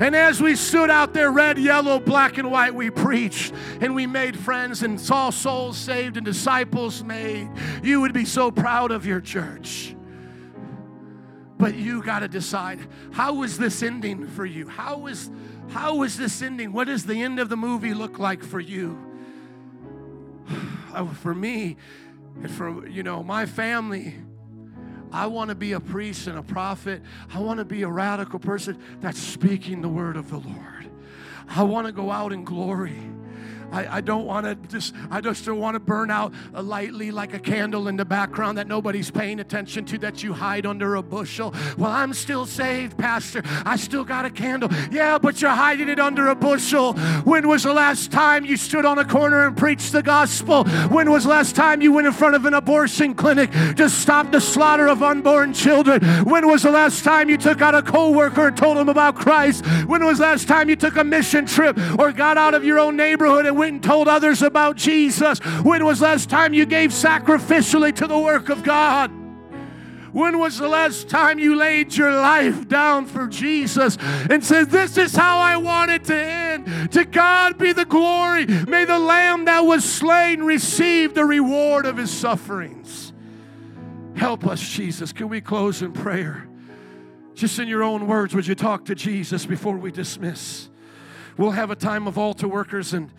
And as we stood out there, red, yellow, black, and white, we preached and we made friends and saw souls saved and disciples made. You would be so proud of your church. But you got to decide how is this ending for you? How is, how is this ending? What does the end of the movie look like for you? Oh, for me and for you know my family I want to be a priest and a prophet. I want to be a radical person that's speaking the word of the Lord. I want to go out in glory. I, I don't want to just, I just don't want to burn out lightly like a candle in the background that nobody's paying attention to, that you hide under a bushel. Well, I'm still saved, Pastor. I still got a candle. Yeah, but you're hiding it under a bushel. When was the last time you stood on a corner and preached the gospel? When was last time you went in front of an abortion clinic to stop the slaughter of unborn children? When was the last time you took out a coworker and told him about Christ? When was the last time you took a mission trip or got out of your own neighborhood and went and told others about Jesus? When was last time you gave sacrificially to the work of God? When was the last time you laid your life down for Jesus and said, This is how I want it to end? To God be the glory. May the Lamb that was slain receive the reward of his sufferings. Help us, Jesus. Can we close in prayer? Just in your own words, would you talk to Jesus before we dismiss? We'll have a time of altar workers and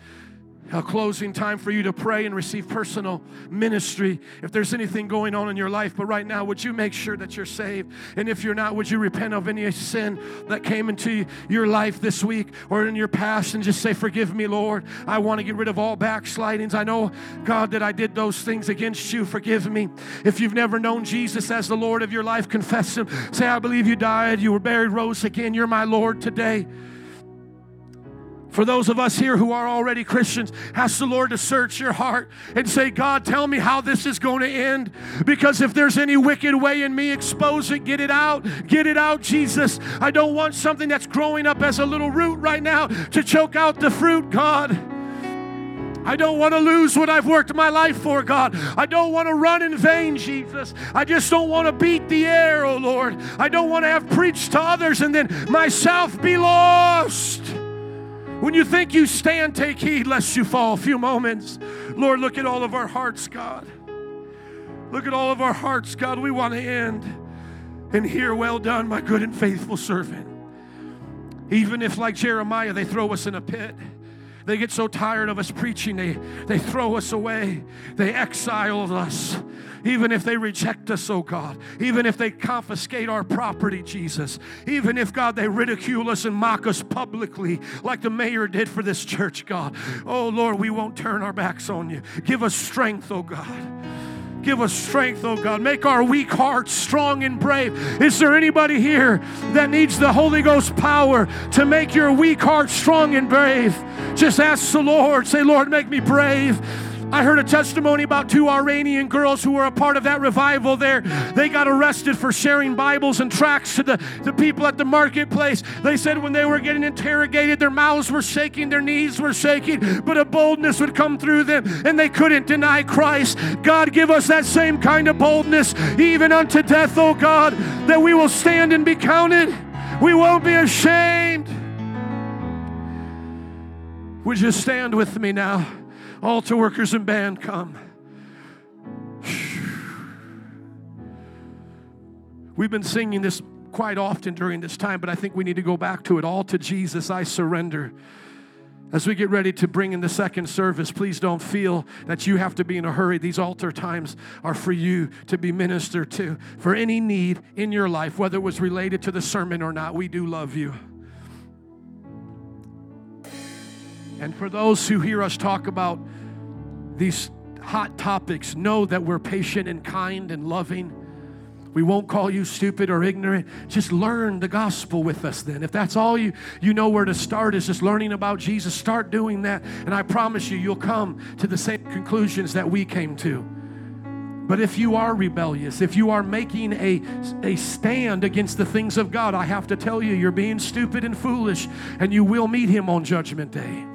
a closing time for you to pray and receive personal ministry if there's anything going on in your life. But right now, would you make sure that you're saved? And if you're not, would you repent of any sin that came into your life this week or in your past and just say, Forgive me, Lord. I want to get rid of all backslidings. I know, God, that I did those things against you. Forgive me. If you've never known Jesus as the Lord of your life, confess Him. Say, I believe you died, you were buried, rose again. You're my Lord today. For those of us here who are already Christians, ask the Lord to search your heart and say, God, tell me how this is going to end. Because if there's any wicked way in me, expose it, get it out, get it out, Jesus. I don't want something that's growing up as a little root right now to choke out the fruit, God. I don't want to lose what I've worked my life for, God. I don't want to run in vain, Jesus. I just don't want to beat the air, oh Lord. I don't want to have preached to others and then myself be lost. When you think you stand, take heed lest you fall. A few moments. Lord, look at all of our hearts, God. Look at all of our hearts, God. We want to end and hear, well done, my good and faithful servant. Even if, like Jeremiah, they throw us in a pit. They get so tired of us preaching, they, they throw us away, they exile us. Even if they reject us, oh God, even if they confiscate our property, Jesus, even if, God, they ridicule us and mock us publicly, like the mayor did for this church, God. Oh Lord, we won't turn our backs on you. Give us strength, oh God. Give us strength, oh God. Make our weak hearts strong and brave. Is there anybody here that needs the Holy Ghost power to make your weak heart strong and brave? Just ask the Lord. Say, Lord, make me brave. I heard a testimony about two Iranian girls who were a part of that revival there. They got arrested for sharing Bibles and tracts to the, the people at the marketplace. They said when they were getting interrogated, their mouths were shaking, their knees were shaking, but a boldness would come through them and they couldn't deny Christ. God, give us that same kind of boldness, even unto death, oh God, that we will stand and be counted. We won't be ashamed. Would you stand with me now? Altar workers and band, come. We've been singing this quite often during this time, but I think we need to go back to it. All to Jesus, I surrender. As we get ready to bring in the second service, please don't feel that you have to be in a hurry. These altar times are for you to be ministered to. For any need in your life, whether it was related to the sermon or not, we do love you. And for those who hear us talk about these hot topics, know that we're patient and kind and loving. We won't call you stupid or ignorant. Just learn the gospel with us then. If that's all you you know where to start is just learning about Jesus, start doing that and I promise you you'll come to the same conclusions that we came to. But if you are rebellious, if you are making a, a stand against the things of God, I have to tell you, you're being stupid and foolish, and you will meet Him on Judgment Day.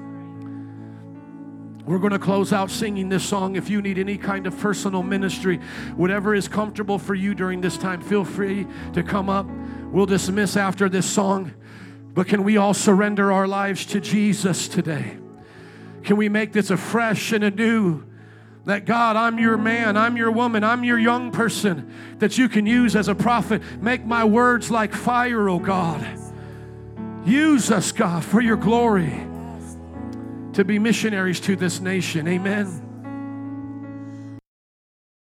We're going to close out singing this song. If you need any kind of personal ministry, whatever is comfortable for you during this time, feel free to come up. We'll dismiss after this song. But can we all surrender our lives to Jesus today? Can we make this a fresh and a new? That God, I'm your man, I'm your woman, I'm your young person that you can use as a prophet. Make my words like fire, oh God. Use us, God, for your glory to be missionaries to this nation. Amen.